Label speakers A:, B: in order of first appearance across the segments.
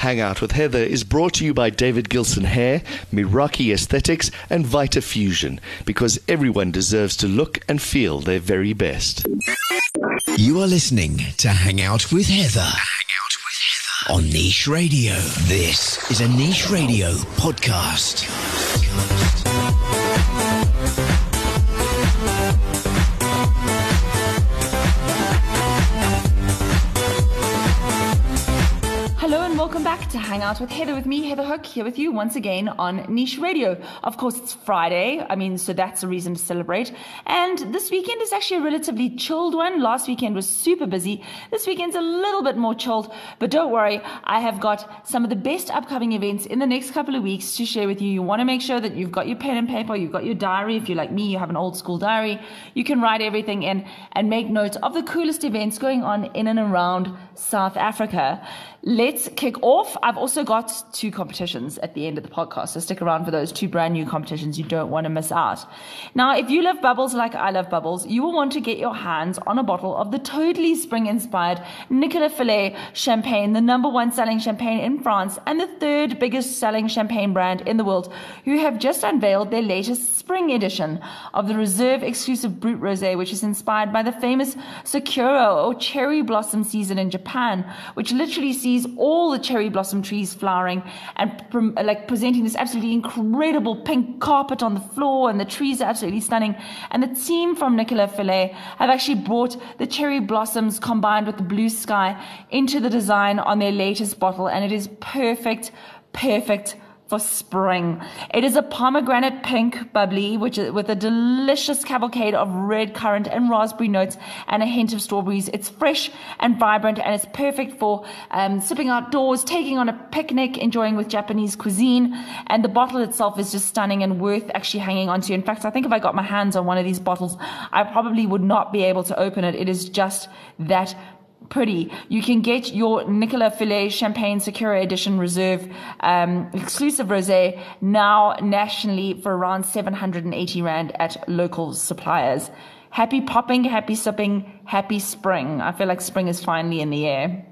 A: Hang Out with Heather is brought to you by David Gilson Hair, Miraki Aesthetics, and Vita Fusion because everyone deserves to look and feel their very best.
B: You are listening to Hang Out with Heather. Hang Out with Heather on Niche Radio. This is a Niche Radio podcast.
C: Back to Hang Out with Heather with me, Heather Hook, here with you once again on Niche Radio. Of course, it's Friday. I mean, so that's a reason to celebrate. And this weekend is actually a relatively chilled one. Last weekend was super busy. This weekend's a little bit more chilled, but don't worry. I have got some of the best upcoming events in the next couple of weeks to share with you. You want to make sure that you've got your pen and paper, you've got your diary. If you're like me, you have an old school diary. You can write everything in and make notes of the coolest events going on in and around South Africa. Let's kick off. I've also got two competitions at the end of the podcast, so stick around for those two brand new competitions you don't want to miss out. Now, if you love bubbles like I love bubbles, you will want to get your hands on a bottle of the totally spring inspired Nicolas Feuillatte champagne, the number one selling champagne in France and the third biggest selling champagne brand in the world, who have just unveiled their latest spring edition of the Reserve exclusive Brut Rosé, which is inspired by the famous Sakura or cherry blossom season in Japan, which literally sees all the cherry blossom trees flowering and like presenting this absolutely incredible pink carpet on the floor, and the trees are absolutely stunning. And the team from Nicolas Feuillatte have actually brought the cherry blossoms combined with the blue sky into the design on their latest bottle, and it is perfect, perfect for spring. It is a pomegranate pink bubbly, which is with a delicious cavalcade of red currant and raspberry notes and a hint of strawberries. It's fresh and vibrant and it's perfect for um, sipping outdoors, taking on a picnic, enjoying with Japanese cuisine. And the bottle itself is just stunning and worth actually hanging onto. In fact, I think if I got my hands on one of these bottles, I probably would not be able to open it. It is just that pretty. You can get your Nicolas Feuillatte Champagne Sakura Edition Reserve um, exclusive rosé now nationally for around 780 Rand at local suppliers. Happy popping, happy sipping, happy spring. I feel like spring is finally in the air.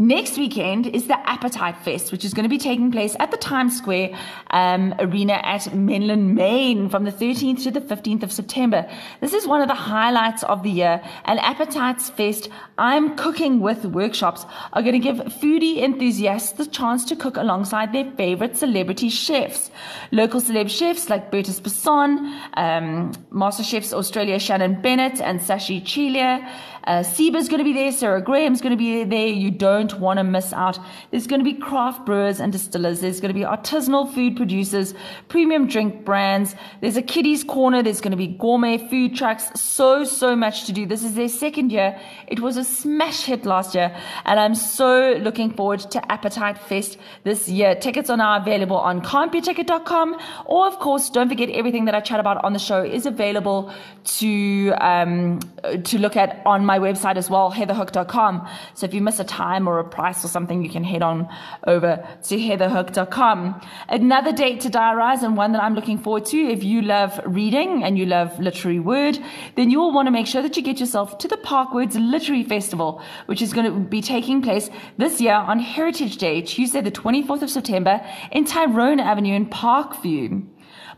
C: Next weekend is the Appetite Fest, which is going to be taking place at the Times Square um, Arena at Menlyn, Maine from the 13th to the 15th of September. This is one of the highlights of the year. And Appetites Fest, I'm cooking with workshops, are going to give foodie enthusiasts the chance to cook alongside their favorite celebrity chefs. Local celeb chefs like Bertus Basson, um, Master Chefs Australia Shannon Bennett and Sashi Cheliah. Uh, Siba's going to be there. Sarah Graham's going to be there. You don't want to miss out. There's going to be craft brewers and distillers. There's going to be artisanal food producers, premium drink brands. There's a kiddies corner. There's going to be gourmet food trucks. So, so much to do. This is their second year. It was a smash hit last year. And I'm so looking forward to Appetite Fest this year. Tickets are now available on computicket.com. Or, of course, don't forget everything that I chat about on the show is available to, um, to look at on my website as well, heatherhook.com. So if you miss a time or a price or something, you can head on over to heatherhook.com. Another date to diarize and one that I'm looking forward to. If you love reading and you love literary word, then you will want to make sure that you get yourself to the Parkwords Literary Festival, which is going to be taking place this year on Heritage Day, Tuesday, the 24th of September in Tyrone Avenue in Parkview.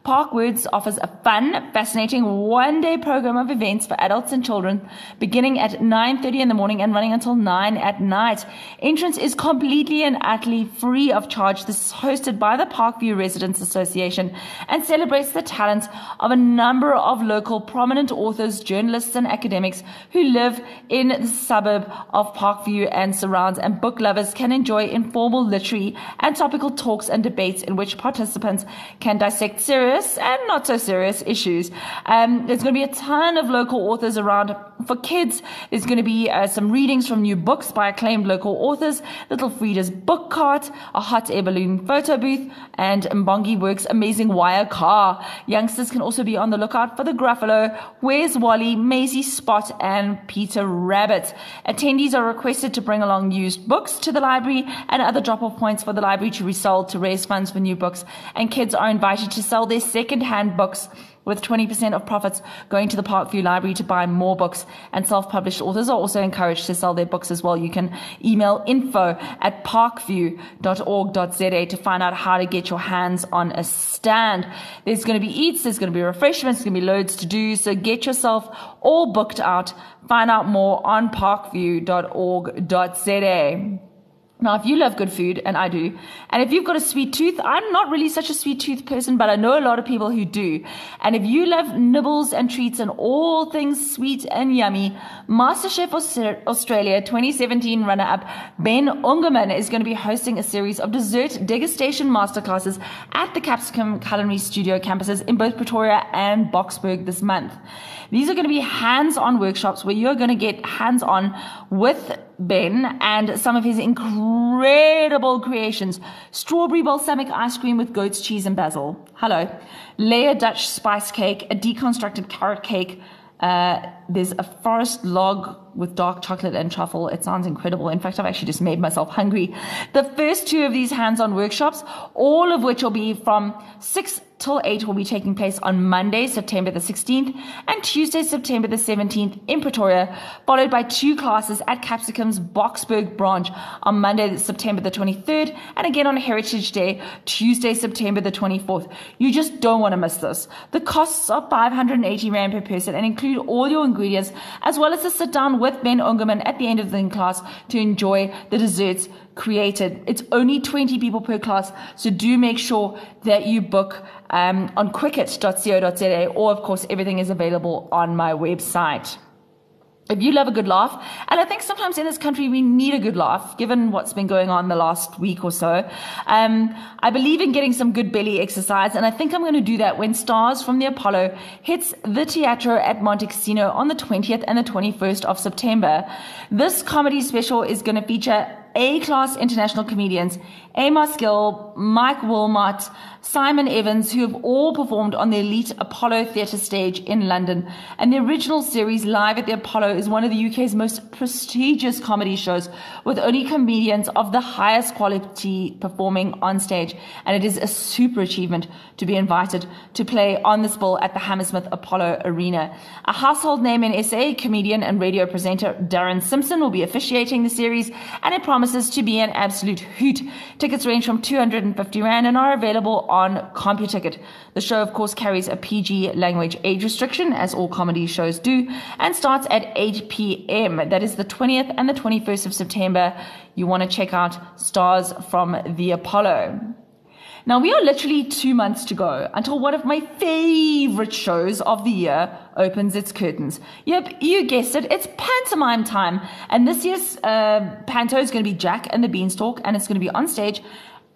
C: Parkwords offers a fun, fascinating one-day program of events for adults and children beginning at 9.30 in the morning and running until 9 at night. Entrance is completely and utterly free of charge. This is hosted by the Parkview Residents Association and celebrates the talents of a number of local prominent authors, journalists and academics who live in the suburb of Parkview and surrounds and book lovers can enjoy informal literary and topical talks and debates in which participants can dissect serious serious and not so serious issues. Um, there's going to be a ton of local authors around. For kids, there's going to be uh, some readings from new books by acclaimed local authors, Little Frida's book cart, a hot air balloon photo booth, and Mbongi Works' amazing wire car. Youngsters can also be on the lookout for the Gruffalo, Where's Wally, Maisie Spot, and Peter Rabbit. Attendees are requested to bring along used books to the library and other drop-off points for the library to be sold to raise funds for new books. And kids are invited to sell their second-hand books with 20% of profits going to the Parkview Library to buy more books. And self-published authors are also encouraged to sell their books as well. You can email info at parkview.org.za to find out how to get your hands on a stand. There's going to be eats, there's going to be refreshments, there's going to be loads to do. So get yourself all booked out. Find out more on parkview.org.za. Now, if you love good food, and I do, and if you've got a sweet tooth, I'm not really such a sweet tooth person, but I know a lot of people who do. And if you love nibbles and treats and all things sweet and yummy, MasterChef Australia 2017 runner up Ben Ungermann is going to be hosting a series of dessert degustation masterclasses at the Capsicum Culinary Studio campuses in both Pretoria and Boksburg this month. These are going to be hands on workshops where you're going to get hands on with Ben and some of his incredible creations. Strawberry balsamic ice cream with goat's cheese and basil. Hello. Layer Dutch spice cake, a deconstructed carrot cake. Uh, there's a forest log with dark chocolate and truffle. It sounds incredible. In fact, I've actually just made myself hungry. The first two of these hands on workshops, all of which will be from 6 till 8 will be taking place on Monday, September the 16th, and Tuesday, September the 17th in Pretoria, followed by two classes at Capsicum's Boksburg branch on Monday, September the 23rd, and again on Heritage Day, Tuesday, September the 24th. You just don't want to miss this. The costs are 580 Rand per person and include all your ingredients, as well as a sit down with Ben Ungermann at the end of the class to enjoy the desserts created. It's only 20 people per class, so do make sure that you book um, on quicket.co.za, or of course, everything is available on my website. If you love a good laugh, and I think sometimes in this country we need a good laugh, given what's been going on the last week or so, um, I believe in getting some good belly exercise, and I think I'm going to do that when Stars from the Apollo hits the Teatro at Montecasino on the 20th and the 21st of September. This comedy special is going to feature a-class international comedians, Amos Gill, Mike Wilmot, Simon Evans, who have all performed on the elite Apollo Theatre stage in London. And the original series, Live at the Apollo, is one of the UK's most prestigious comedy shows, with only comedians of the highest quality performing on stage. And it is a super achievement to be invited to play on this bill at the Hammersmith Apollo Arena. A household name in SA, comedian and radio presenter Darren Simpson will be officiating the series, and it promises to be an absolute hoot. Tickets range from 250 Rand and are available on CompuTicket. The show, of course, carries a PG language age restriction, as all comedy shows do, and starts at 8 p.m. That is the 20th and the 21st of September. You want to check out Stars from the Apollo. Now, we are literally two months to go until one of my favorite shows of the year opens its curtains. Yep, you guessed it, it's pantomime time. And this year's uh, panto is going to be Jack and the Beanstalk, and it's going to be on stage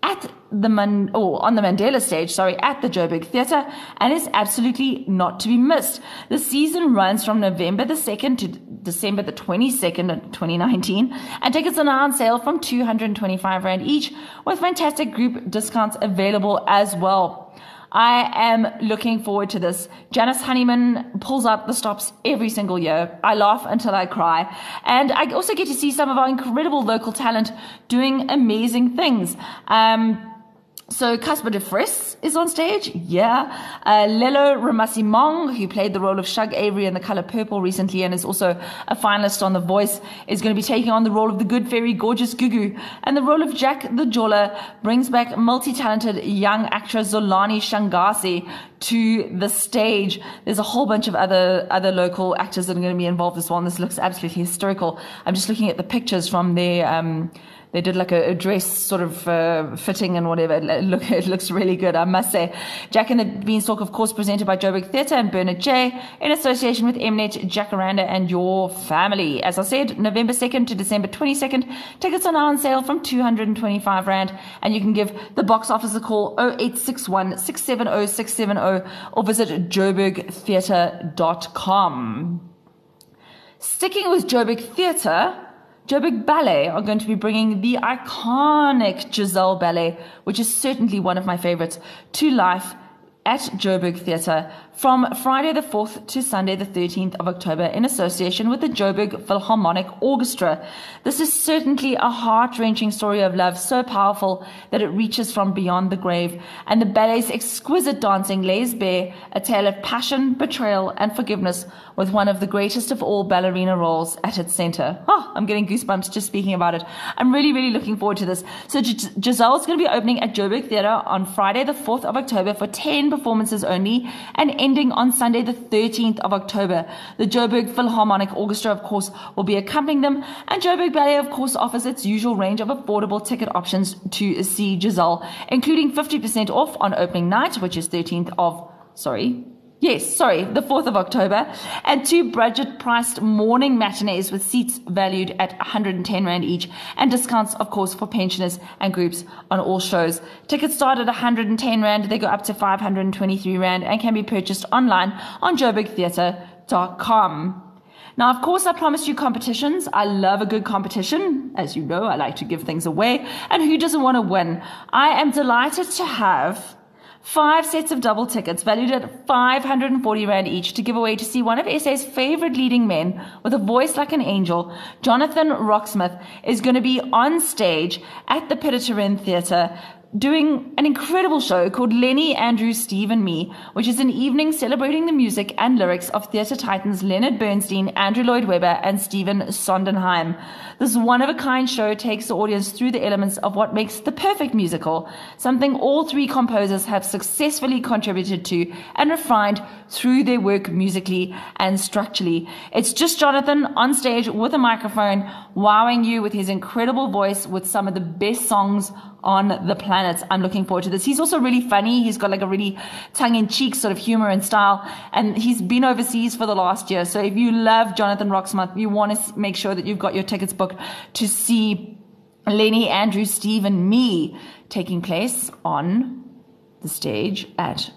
C: at the Man- or on the Mandela stage, sorry, at the Joburg Theatre, and is absolutely not to be missed. The season runs from November the 2nd to December the 22nd of 2019, and tickets are now on sale from 225 Rand each, with fantastic group discounts available as well. I am looking forward to this. Janice Honeyman pulls up the stops every single year. I laugh until I cry. And I also get to see some of our incredible local talent doing amazing things. Um, so Casper de Vries is on stage, yeah. Uh, Lelo Ramasimong, who played the role of Shug Avery in The Color Purple recently and is also a finalist on The Voice, is going to be taking on the role of the good fairy Gorgeous Gugu. And the role of Jack the Jola brings back multi-talented young actress Zolani Shangasi to the stage. There's a whole bunch of other other local actors that are going to be involved as well, and this looks absolutely historical. I'm just looking at the pictures from their um, they did like a, a dress sort of uh, fitting and whatever. It, look, it looks really good, I must say. Jack and the Beanstalk, of course, presented by Joburg Theatre and Bernard Jay in association with Mnet, Jacaranda, and your family. As I said, November 2nd to December 22nd, tickets are now on sale from 225 Rand, and you can give the box office a call 0861 670 670 or visit joburgtheatre.com. Sticking with Joburg Theatre, Joburg Ballet are going to be bringing the iconic Giselle Ballet, which is certainly one of my favorites, to life at Joburg Theatre from Friday the 4th to Sunday the 13th of October in association with the Joburg Philharmonic Orchestra. This is certainly a heart wrenching story of love, so powerful that it reaches from beyond the grave. And the ballet's exquisite dancing lays bare a tale of passion, betrayal, and forgiveness with one of the greatest of all ballerina roles at its center. Oh, I'm getting goosebumps just speaking about it. I'm really, really looking forward to this. So G- Giselle's going to be opening at Joburg Theatre on Friday the 4th of October for 10 performances only and ending on Sunday, the 13th of October. The Joburg Philharmonic Orchestra, of course, will be accompanying them, and Joburg Ballet, of course, offers its usual range of affordable ticket options to see Giselle, including 50% off on opening night, which is 13th of, sorry, Yes, sorry, the 4th of October, and two budget priced morning matinees with seats valued at 110 Rand each, and discounts, of course, for pensioners and groups on all shows. Tickets start at 110 Rand, they go up to 523 Rand, and can be purchased online on joburgtheatre.com. Now, of course, I promised you competitions. I love a good competition. As you know, I like to give things away. And who doesn't want to win? I am delighted to have Five sets of double tickets valued at 540 Rand each to give away to see one of SA's favorite leading men with a voice like an angel, Jonathan Roxmouth, is going to be on stage at the Pieter Theatre doing an incredible show called Lenny, Andrew, Steve, and Me, which is an evening celebrating the music and lyrics of theatre titans Leonard Bernstein, Andrew Lloyd Webber, and Stephen Sondheim. This one of a kind show takes the audience through the elements of what makes the perfect musical, something all three composers have successfully contributed to and refined through their work musically and structurally. It's just Jonathan on stage with a microphone, wowing you with his incredible voice with some of the best songs on the planet. I'm looking forward to this. He's also really funny. He's got like a really tongue in cheek sort of humor and style. And he's been overseas for the last year. So if you love Jonathan Roxmouth, you want to make sure that you've got your tickets booked to see Lenny, Andrew, Steve, and me taking place on the stage at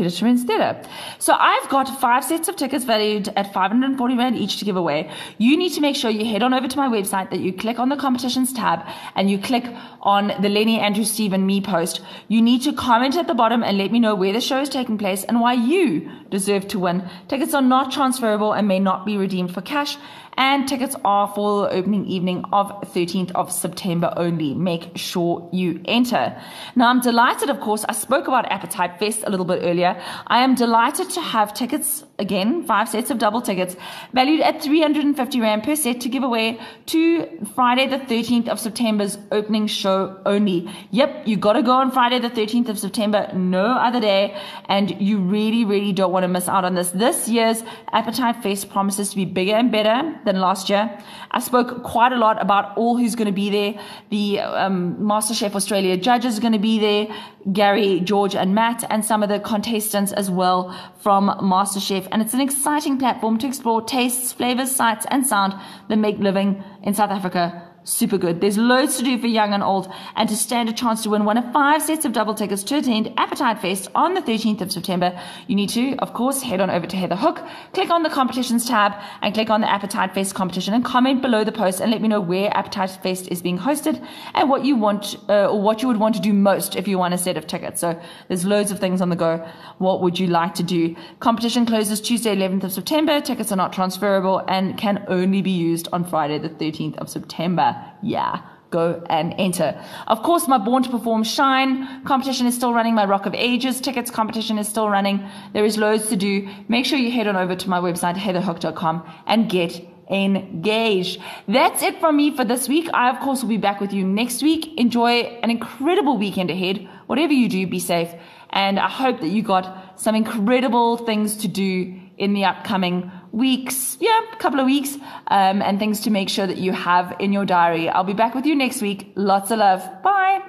C: Pieter Toerien's Theatre. So I've got five sets of tickets valued at 540 Rand each to give away. You need to make sure you head on over to my website, that you click on the competitions tab and you click on the Lenny, Andrew, Steve and me post. You need to comment at the bottom and let me know where the show is taking place and why you deserve to win. Tickets are not transferable and may not be redeemed for cash and tickets are for the opening evening of 13th of September only. Make sure you enter. Now, I'm delighted, of course, I spoke about Appetite Fest a little bit earlier. I am delighted to have tickets, again, five sets of double tickets, valued at 350 Rand per set to give away to Friday the 13th of September's opening show only. Yep, you gotta go on Friday the 13th of September, no other day, and you really, really don't want to miss out on this. This year's Appetite Fest promises to be bigger and better than last year. I spoke quite a lot about all who's going to be there. The um, MasterChef Australia judges are going to be there, Gary, George, and Matt, and some of the contestants as well from MasterChef. And it's an exciting platform to explore tastes, flavors, sights, and sound that make living in South Africa super good. There's loads to do for young and old, and to stand a chance to win one of five sets of double tickets to attend Appetite Fest on the 13th of September, you need to, of course, head on over to Heather Hook, click on the competitions tab, and click on the Appetite Fest competition, and comment below the post and let me know where Appetite Fest is being hosted and what you want uh, or what you would want to do most if you want a set of tickets. So there's loads of things on the go. What would you like to do? Competition closes Tuesday, 11th of September. Tickets are not transferable and can only be used on Friday, the 13th of September yeah, go and enter. Of course, my Born to Perform Shine competition is still running. My Rock of Ages tickets competition is still running. There is loads to do. Make sure you head on over to my website, heatherhook.com and get engaged. That's it from me for this week. I, of course, will be back with you next week. Enjoy an incredible weekend ahead. Whatever you do, be safe. And I hope that you got some incredible things to do in the upcoming weeks, yeah, a couple of weeks, um, and things to make sure that you have in your diary. I'll be back with you next week. Lots of love. Bye.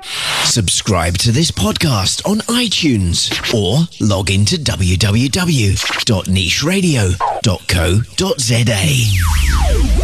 B: Subscribe to this podcast on iTunes or log into www.nicheradio.co.za.